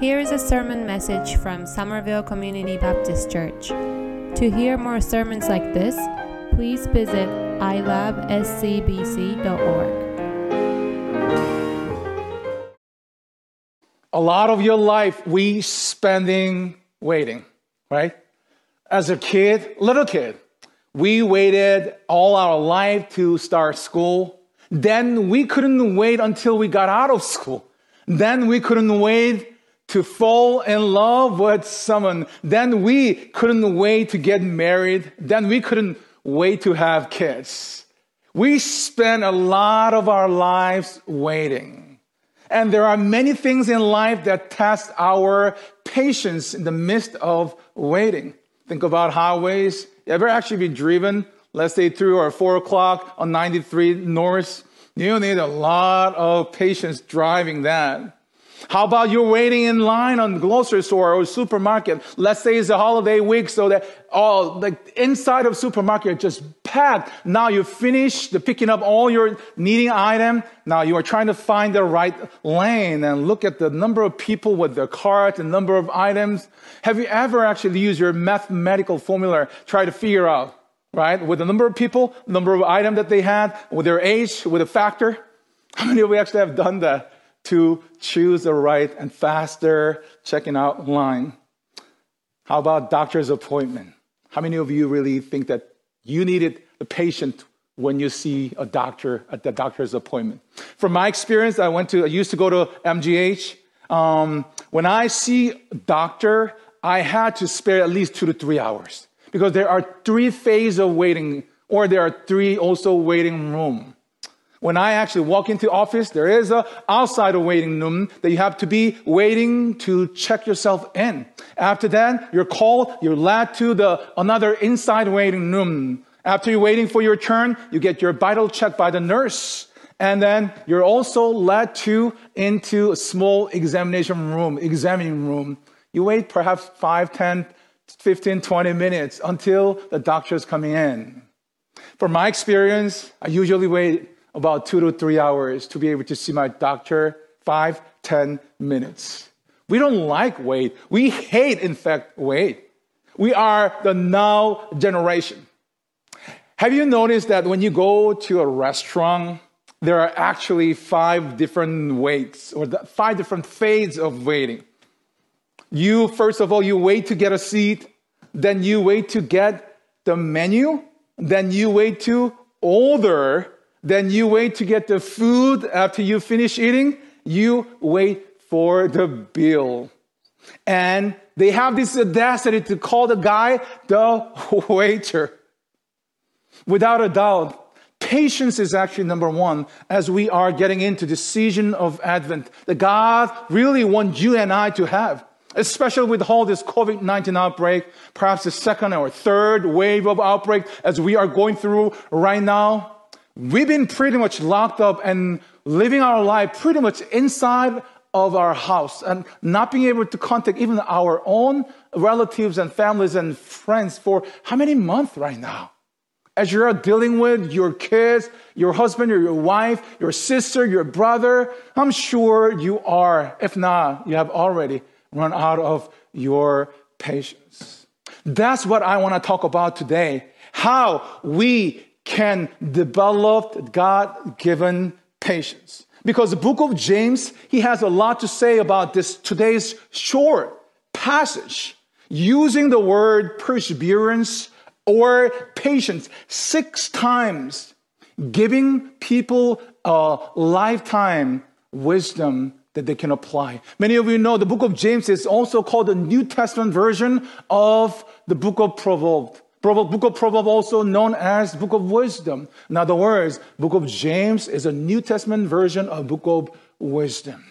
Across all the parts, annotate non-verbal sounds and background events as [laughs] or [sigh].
Here is a sermon message from Somerville Community Baptist Church. To hear more sermons like this, please visit ilabscbc.org. A lot of your life we spending waiting, right? As a kid, little kid, we waited all our life to start school. Then we couldn't wait until we got out of school. Then we couldn't wait to fall in love with someone. Then we couldn't wait to get married. Then we couldn't wait to have kids. We spend a lot of our lives waiting. And there are many things in life that test our patience in the midst of waiting. Think about highways. You ever actually be driven, let's say three or four o'clock on 93 North? You need a lot of patience driving that. How about you're waiting in line on the grocery store or supermarket? Let's say it's a holiday week, so that all the inside of supermarket just packed. Now you finish the picking up all your needing item. Now you are trying to find the right lane and look at the number of people with their cart, the number of items. Have you ever actually used your mathematical formula try to figure out, right, with the number of people, number of items that they had, with their age, with a factor? How many of you actually have done that? To choose the right and faster checking out line. How about doctor's appointment? How many of you really think that you needed the patient when you see a doctor at the doctor's appointment? From my experience, I went to, I used to go to MGH. Um, when I see a doctor, I had to spare at least two to three hours because there are three phases of waiting, or there are three also waiting room. When I actually walk into office, there is a outside waiting room that you have to be waiting to check yourself in. After that, you're called, you're led to the another inside waiting room. After you're waiting for your turn, you get your vital check by the nurse. And then you're also led to into a small examination room, examining room. You wait perhaps 5, 10, 15, 20 minutes until the doctor is coming in. From my experience, I usually wait about two to three hours to be able to see my doctor, five, ten minutes. We don't like wait. We hate, in fact, wait. We are the now generation. Have you noticed that when you go to a restaurant, there are actually five different waits or five different phases of waiting? You, first of all, you wait to get a seat, then you wait to get the menu, then you wait to order then you wait to get the food after you finish eating. You wait for the bill. And they have this audacity to call the guy the [laughs] waiter. Without a doubt, patience is actually number one as we are getting into the season of Advent that God really wants you and I to have. Especially with all this COVID 19 outbreak, perhaps the second or third wave of outbreak as we are going through right now. We've been pretty much locked up and living our life pretty much inside of our house and not being able to contact even our own relatives and families and friends for how many months right now? As you're dealing with your kids, your husband, or your wife, your sister, your brother, I'm sure you are. If not, you have already run out of your patience. That's what I want to talk about today. How we can develop God given patience. Because the book of James, he has a lot to say about this today's short passage using the word perseverance or patience six times, giving people a lifetime wisdom that they can apply. Many of you know the book of James is also called the New Testament version of the book of Proverbs. Book of Proverbs, also known as Book of Wisdom. In other words, Book of James is a New Testament version of Book of Wisdom.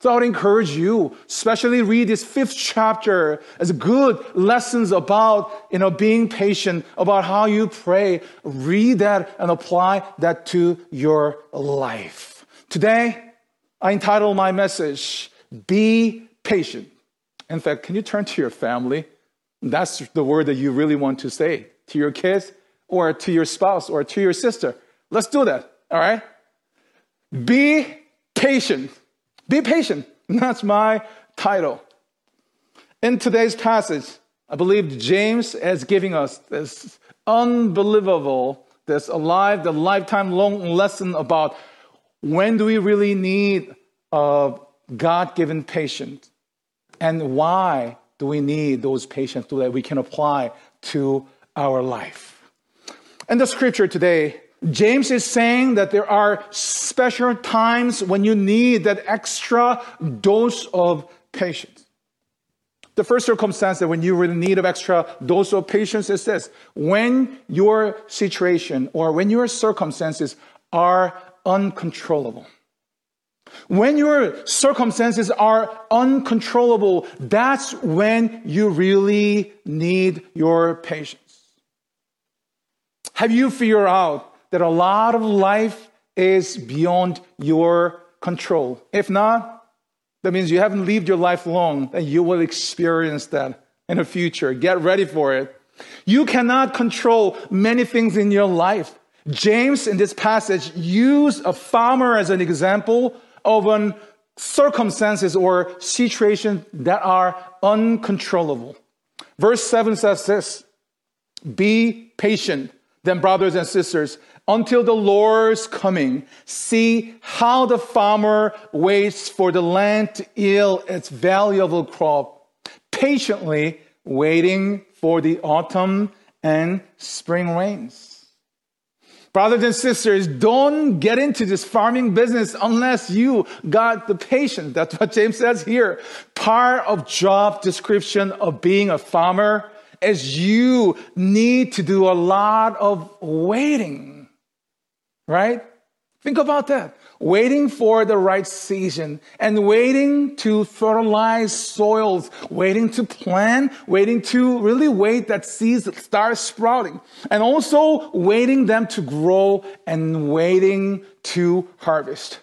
So I would encourage you, especially read this fifth chapter as good lessons about, you know, being patient, about how you pray. Read that and apply that to your life. Today, I entitle my message, Be Patient. In fact, can you turn to your family? That's the word that you really want to say to your kids or to your spouse or to your sister. Let's do that, all right? Be patient. Be patient. That's my title. In today's passage, I believe James is giving us this unbelievable, this alive, the lifetime long lesson about when do we really need a God given patience and why do we need those patience so that we can apply to our life. In the scripture today, James is saying that there are special times when you need that extra dose of patience. The first circumstance that when you're in need of extra dose of patience is this when your situation or when your circumstances are uncontrollable. When your circumstances are uncontrollable, that's when you really need your patience. Have you figured out that a lot of life is beyond your control? If not, that means you haven't lived your life long and you will experience that in the future. Get ready for it. You cannot control many things in your life. James, in this passage, used a farmer as an example of an circumstances or situations that are uncontrollable. Verse 7 says this Be patient, then, brothers and sisters, until the Lord's coming. See how the farmer waits for the land to yield its valuable crop, patiently waiting for the autumn and spring rains. Brothers and sisters, don't get into this farming business unless you got the patience. That's what James says here. Part of job description of being a farmer is you need to do a lot of waiting. Right? Think about that waiting for the right season and waiting to fertilize soils, waiting to plant, waiting to really wait that seeds start sprouting, and also waiting them to grow and waiting to harvest.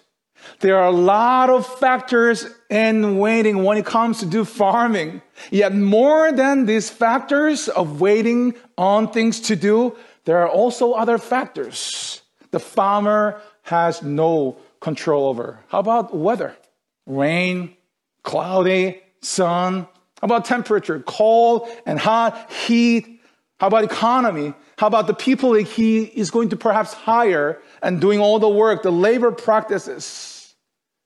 There are a lot of factors in waiting when it comes to do farming. Yet more than these factors of waiting on things to do, there are also other factors. The farmer has no control over. How about weather? Rain, cloudy, sun. How about temperature? Cold and hot, heat. How about economy? How about the people that he is going to perhaps hire and doing all the work, the labor practices?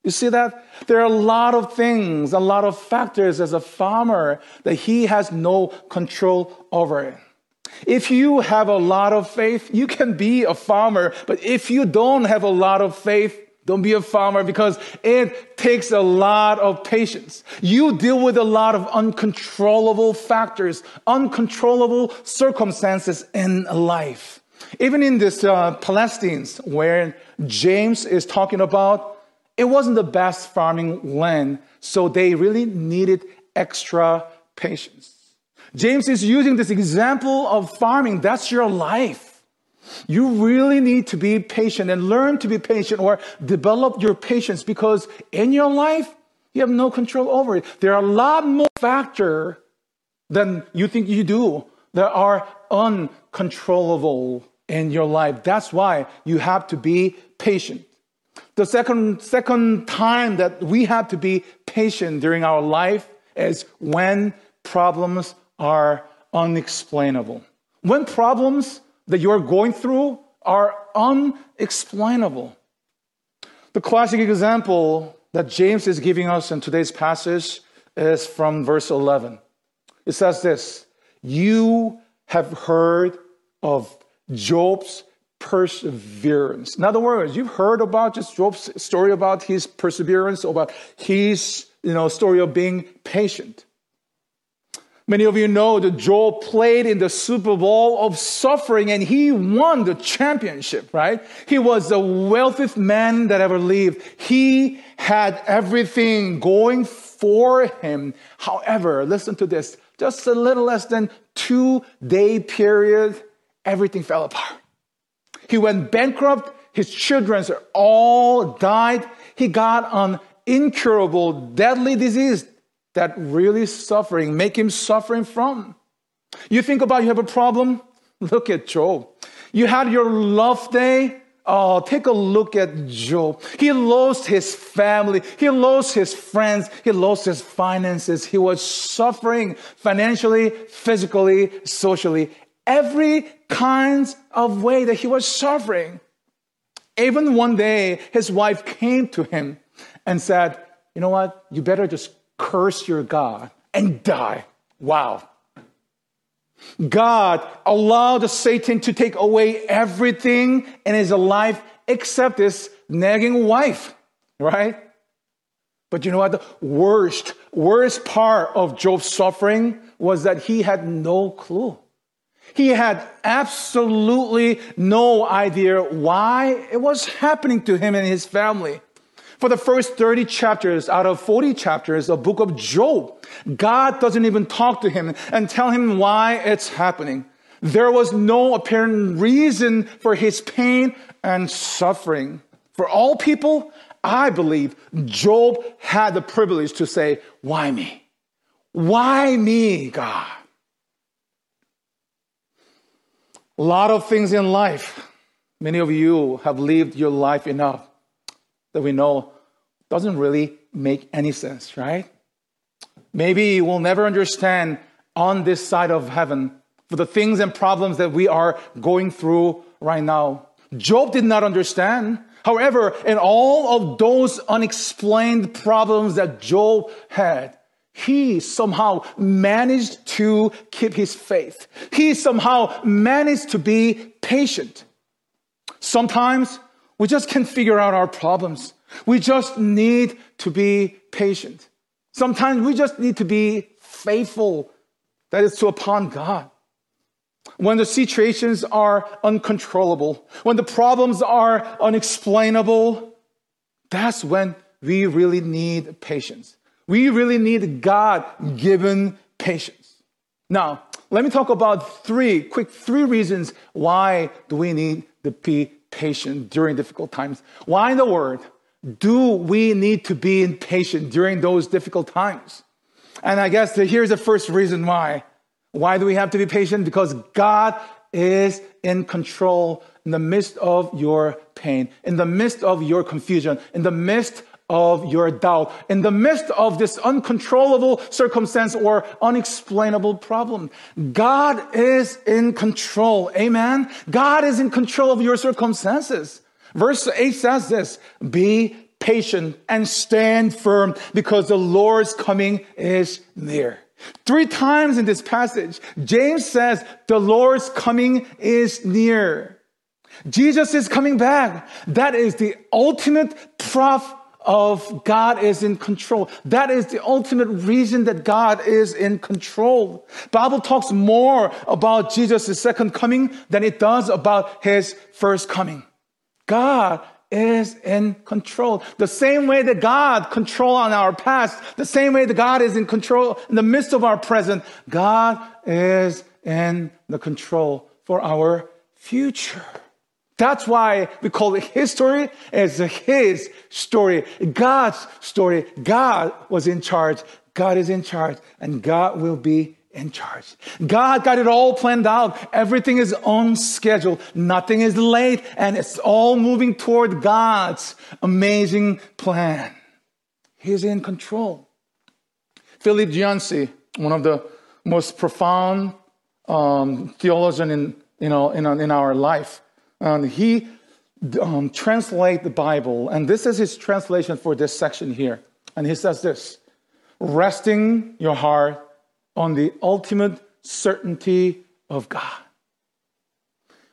You see that? There are a lot of things, a lot of factors as a farmer that he has no control over. If you have a lot of faith, you can be a farmer. But if you don't have a lot of faith, don't be a farmer because it takes a lot of patience. You deal with a lot of uncontrollable factors, uncontrollable circumstances in life. Even in this uh, Palestines, where James is talking about, it wasn't the best farming land, so they really needed extra patience. James is using this example of farming. That's your life. You really need to be patient and learn to be patient or develop your patience because in your life, you have no control over it. There are a lot more factors than you think you do that are uncontrollable in your life. That's why you have to be patient. The second, second time that we have to be patient during our life is when problems are unexplainable. When problems that you're going through are unexplainable. The classic example that James is giving us in today's passage is from verse 11. It says this You have heard of Job's perseverance. In other words, you've heard about just Job's story about his perseverance, about his you know, story of being patient. Many of you know that Job played in the Super Bowl of suffering and he won the championship, right? He was the wealthiest man that ever lived. He had everything going for him. However, listen to this. Just a little less than two day period, everything fell apart. He went bankrupt. His children all died. He got an incurable, deadly disease that really suffering, make him suffering from. You think about you have a problem? Look at Job. You had your love day, Oh, take a look at Job. He lost his family. He lost his friends. He lost his finances. He was suffering financially, physically, socially, every kinds of way that he was suffering. Even one day, his wife came to him and said, You know what? You better just curse your God and die. Wow. God allowed Satan to take away everything in his life except his nagging wife, right? But you know what? The worst, worst part of Job's suffering was that he had no clue. He had absolutely no idea why it was happening to him and his family. For the first 30 chapters out of 40 chapters of book of Job, God doesn't even talk to him and tell him why it's happening. There was no apparent reason for his pain and suffering. For all people, I believe Job had the privilege to say, Why me? Why me, God? A lot of things in life, many of you have lived your life enough that we know doesn't really make any sense, right? Maybe we'll never understand on this side of heaven for the things and problems that we are going through right now. Job did not understand. However, in all of those unexplained problems that Job had, he somehow managed to keep his faith. He somehow managed to be patient. Sometimes we just can't figure out our problems. We just need to be patient. Sometimes we just need to be faithful, that is to upon God. When the situations are uncontrollable, when the problems are unexplainable, that's when we really need patience. We really need God given patience. Now, let me talk about three quick three reasons why do we need to be patient during difficult times. Why in the world do we need to be impatient during those difficult times? And I guess the, here's the first reason why. Why do we have to be patient? Because God is in control in the midst of your pain, in the midst of your confusion, in the midst of your doubt, in the midst of this uncontrollable circumstance or unexplainable problem. God is in control. Amen. God is in control of your circumstances. Verse 8 says this Be patient and stand firm because the Lord's coming is near. Three times in this passage, James says the Lord's coming is near. Jesus is coming back. That is the ultimate proof of God is in control. That is the ultimate reason that God is in control. Bible talks more about Jesus' second coming than it does about his first coming. God is in control. The same way that God control on our past, the same way that God is in control in the midst of our present, God is in the control for our future. That's why we call it his story as his story, God's story. God was in charge. God is in charge and God will be in charge. God got it all planned out. Everything is on schedule. Nothing is late and it's all moving toward God's amazing plan. He's in control. Philip Yancey, one of the most profound um, theologian in, you know, in, in our life, um, he um, translate the Bible, and this is his translation for this section here. And he says this, resting your heart on the ultimate certainty of God.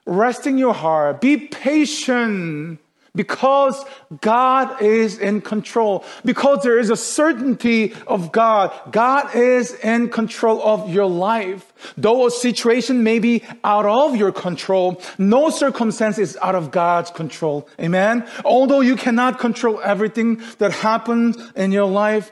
Resting your heart, be patient because God is in control, because there is a certainty of God. God is in control of your life. Though a situation may be out of your control, no circumstance is out of God's control. Amen. Although you cannot control everything that happens in your life,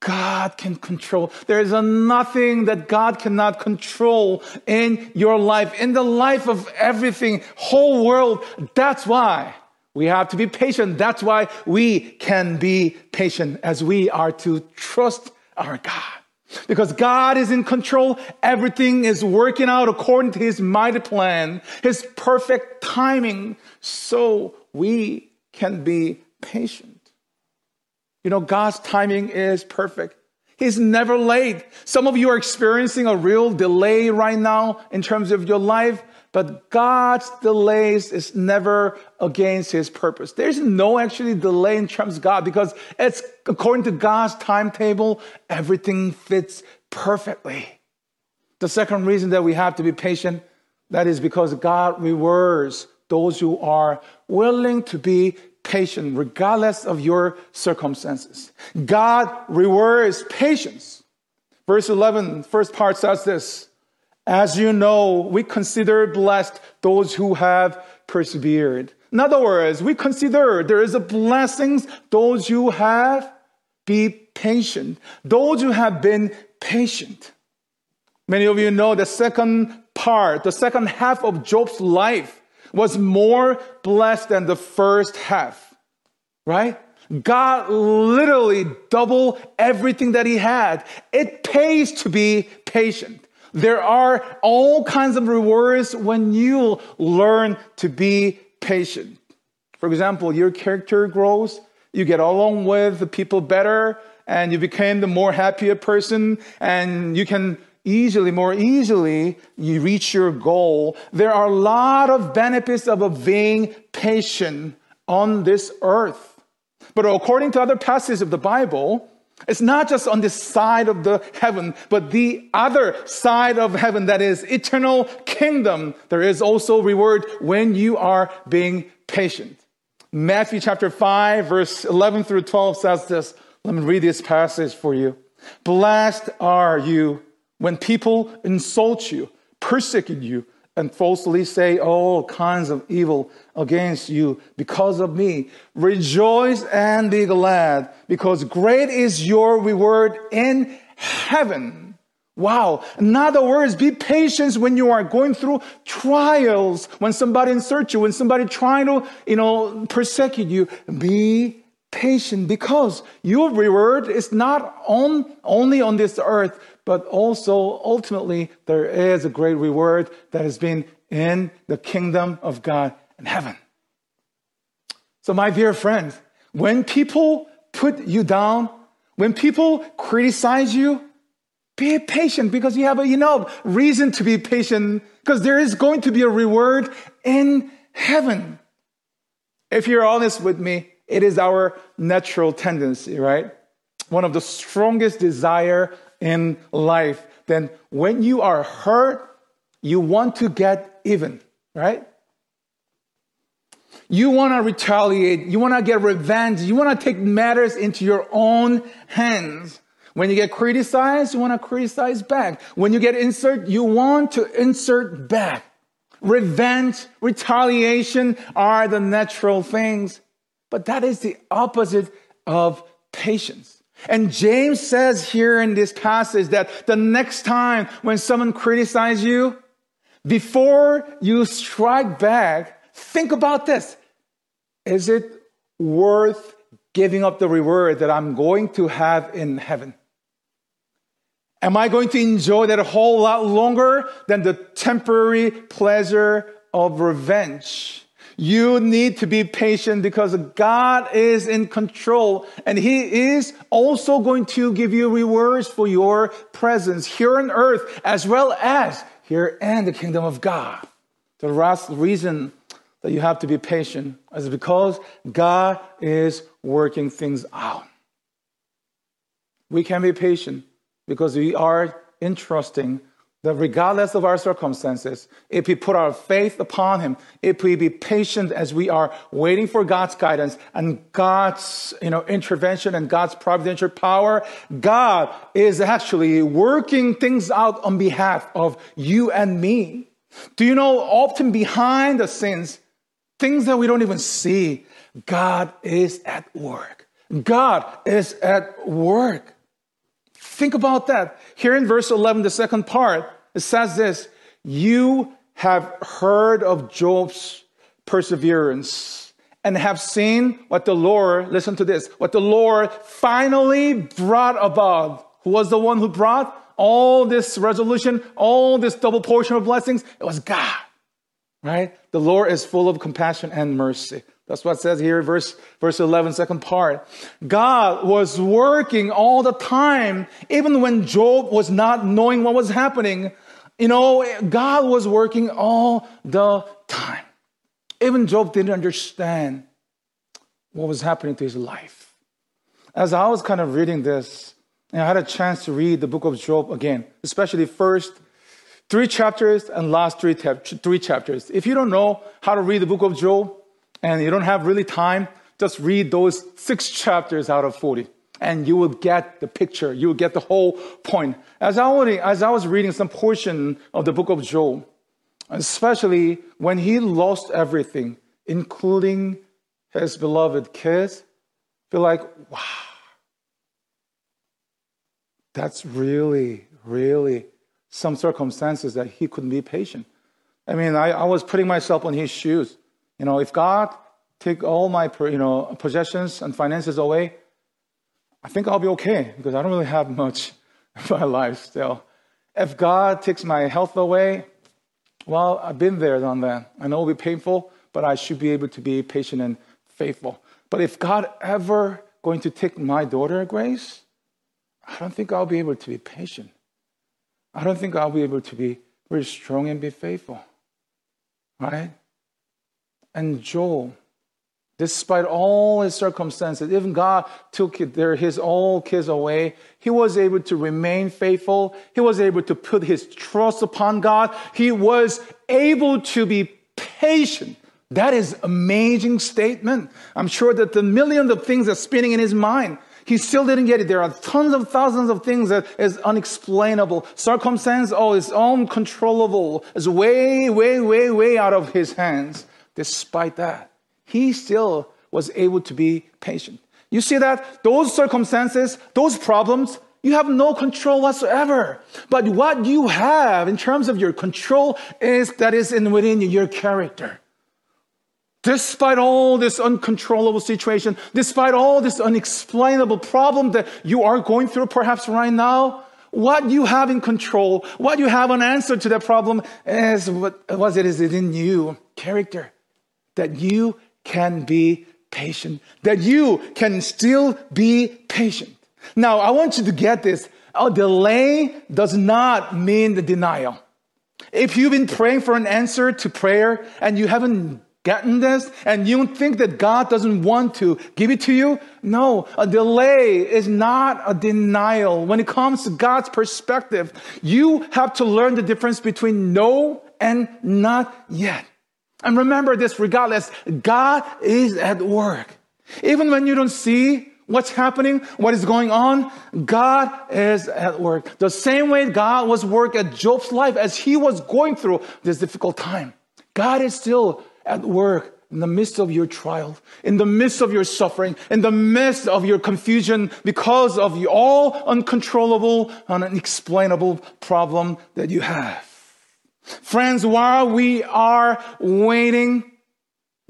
God can control. There is nothing that God cannot control in your life, in the life of everything, whole world. That's why we have to be patient. That's why we can be patient as we are to trust our God. Because God is in control. Everything is working out according to his mighty plan, his perfect timing. So we can be patient. You know, God's timing is perfect. He's never late. Some of you are experiencing a real delay right now in terms of your life, but God's delays is never against his purpose. There's no actually delay in terms God because it's according to God's timetable, everything fits perfectly. The second reason that we have to be patient, that is because God rewards those who are willing to be patient regardless of your circumstances. God rewards patience. Verse 11, first part says this As you know, we consider blessed those who have persevered. In other words, we consider there is a blessings those who have be patient, those who have been patient. Many of you know the second part, the second half of Job's life was more blessed than the first half, right? God literally double everything that he had. It pays to be patient. There are all kinds of rewards when you learn to be patient. For example, your character grows, you get along with the people better, and you become the more happier person, and you can easily, more easily, you reach your goal. There are a lot of benefits of being patient on this earth. But according to other passages of the Bible, it's not just on this side of the heaven, but the other side of heaven, that is eternal kingdom. There is also reward when you are being patient. Matthew chapter 5, verse 11 through 12 says this. Let me read this passage for you. Blessed are you when people insult you, persecute you, and falsely say all kinds of evil against you because of me, rejoice and be glad, because great is your reward in heaven. Wow. In other words, be patient when you are going through trials, when somebody insults you, when somebody trying to, you know, persecute you. Be patient because your reward is not on, only on this earth, but also ultimately there is a great reward that has been in the kingdom of God in heaven. So, my dear friends, when people put you down, when people criticize you, be patient because you have a, you know, reason to be patient because there is going to be a reward in heaven. If you're honest with me, it is our natural tendency, right? One of the strongest desire in life, then when you are hurt, you want to get even, right? You want to retaliate. You want to get revenge. You want to take matters into your own hands. When you get criticized, you want to criticize back. When you get insert, you want to insert back. Revenge, retaliation are the natural things. But that is the opposite of patience. And James says here in this passage that the next time when someone criticizes you, before you strike back, think about this. Is it worth giving up the reward that I'm going to have in heaven? Am I going to enjoy that a whole lot longer than the temporary pleasure of revenge? You need to be patient because God is in control and He is also going to give you rewards for your presence here on earth as well as here in the kingdom of God. The last reason that you have to be patient is because God is working things out. We can be patient because we are entrusting that regardless of our circumstances, if we put our faith upon Him, if we be patient as we are waiting for God's guidance and God's you know, intervention and God's providential power, God is actually working things out on behalf of you and me. Do you know, often behind the scenes, things that we don't even see, God is at work. God is at work. Think about that. Here in verse 11, the second part, it says this You have heard of Job's perseverance and have seen what the Lord, listen to this, what the Lord finally brought about Who was the one who brought all this resolution, all this double portion of blessings? It was God, right? The Lord is full of compassion and mercy. That's what it says here, verse, verse 11, second part. God was working all the time, even when Job was not knowing what was happening. You know, God was working all the time. Even Job didn't understand what was happening to his life. As I was kind of reading this, and I had a chance to read the book of Job again, especially first three chapters and last three, three chapters. If you don't know how to read the book of Job and you don't have really time, just read those six chapters out of 40 and you will get the picture. You will get the whole point. As I, was, as I was reading some portion of the book of Job, especially when he lost everything, including his beloved kids, feel like, wow, that's really, really some circumstances that he couldn't be patient. I mean, I, I was putting myself on his shoes. You know, if God take all my you know possessions and finances away, I think I'll be okay because I don't really have much [laughs] in my life still. If God takes my health away, well, I've been there, done that. I know it'll be painful, but I should be able to be patient and faithful. But if God ever going to take my daughter, Grace, I don't think I'll be able to be patient. I don't think I'll be able to be very strong and be faithful. Right? And Job, despite all his circumstances, even God took their, his all kids away, he was able to remain faithful. He was able to put his trust upon God. He was able to be patient. That is amazing statement. I'm sure that the millions of things are spinning in his mind. He still didn't get it. There are tons of thousands of things that is unexplainable. Circumstance, oh, it's uncontrollable. It's way, way, way, way out of his hands. Despite that, he still was able to be patient. You see that? Those circumstances, those problems, you have no control whatsoever. But what you have in terms of your control is that is in within your character. Despite all this uncontrollable situation, despite all this unexplainable problem that you are going through perhaps right now, what you have in control, what you have an answer to that problem is what, what it is in you, character. That you can be patient, that you can still be patient. Now, I want you to get this. A delay does not mean the denial. If you've been praying for an answer to prayer and you haven't gotten this and you think that God doesn't want to give it to you? No, a delay is not a denial. When it comes to God's perspective, you have to learn the difference between no and not yet. And remember this regardless, God is at work. Even when you don't see what's happening, what is going on, God is at work. The same way God was work at Job's life as he was going through this difficult time. God is still at work in the midst of your trial, in the midst of your suffering, in the midst of your confusion because of the all uncontrollable and unexplainable problem that you have. Friends, while we are waiting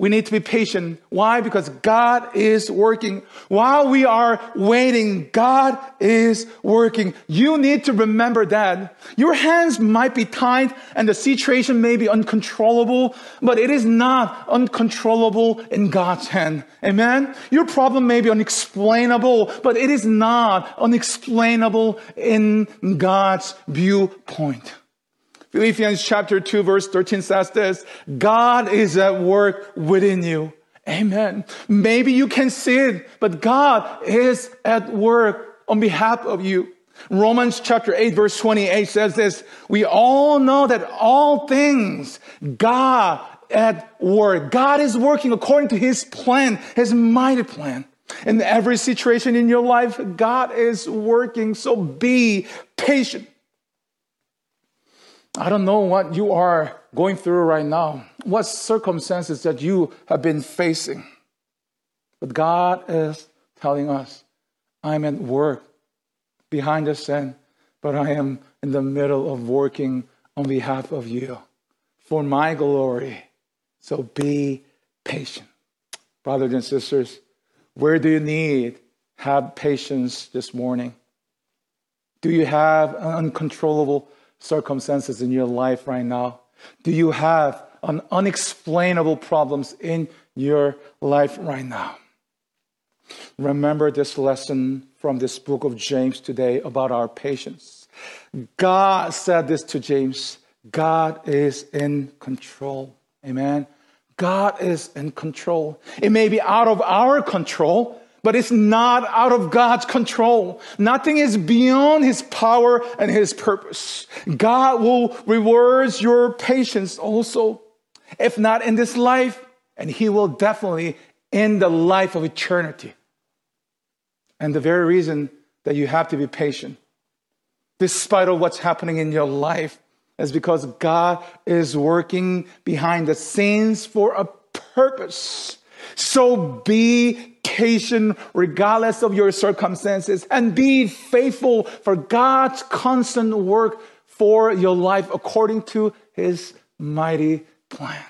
we need to be patient. Why? Because God is working. While we are waiting, God is working. You need to remember that. Your hands might be tied and the situation may be uncontrollable, but it is not uncontrollable in God's hand. Amen? Your problem may be unexplainable, but it is not unexplainable in God's viewpoint. Philippians chapter 2 verse 13 says this, God is at work within you. Amen. Maybe you can see it, but God is at work on behalf of you. Romans chapter 8 verse 28 says this, we all know that all things God at work. God is working according to his plan, his mighty plan. In every situation in your life, God is working. So be patient. I don't know what you are going through right now, what circumstances that you have been facing. But God is telling us, I'm at work behind the scene, but I am in the middle of working on behalf of you for my glory. So be patient. Brothers and sisters, where do you need have patience this morning? Do you have uncontrollable circumstances in your life right now? Do you have an unexplainable problems in your life right now? Remember this lesson from this book of James today about our patience. God said this to James God is in control. Amen. God is in control. It may be out of our control, but it's not out of God's control. Nothing is beyond His power and His purpose. God will reward your patience also, if not in this life, and He will definitely in the life of eternity. And the very reason that you have to be patient, despite of what's happening in your life, is because God is working behind the scenes for a purpose. So be patient regardless of your circumstances and be faithful for God's constant work for your life according to his mighty plan.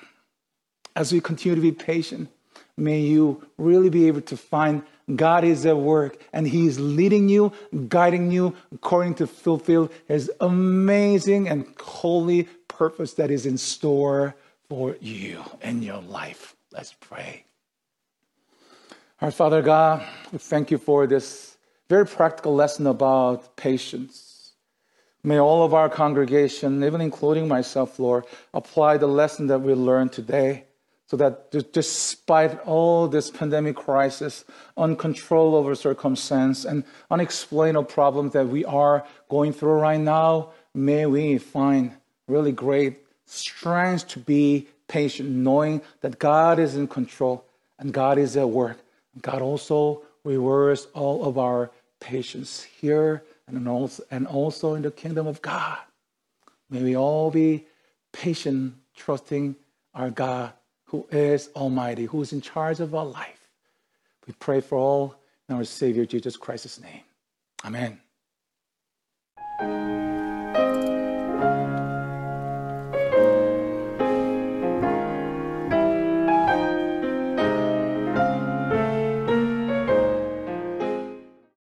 As we continue to be patient, may you really be able to find God is at work and He is leading you, guiding you according to fulfill His amazing and holy purpose that is in store for you and your life. Let's pray. Our Father God, we thank you for this very practical lesson about patience. May all of our congregation, even including myself, Lord, apply the lesson that we learned today so that despite all this pandemic crisis, uncontrollable circumstance, and unexplainable problems that we are going through right now, may we find really great strength to be patient, knowing that God is in control and God is at work God also rewards all of our patience here and also, and also in the kingdom of God. May we all be patient, trusting our God who is Almighty, who is in charge of our life. We pray for all in our Savior Jesus Christ's name. Amen.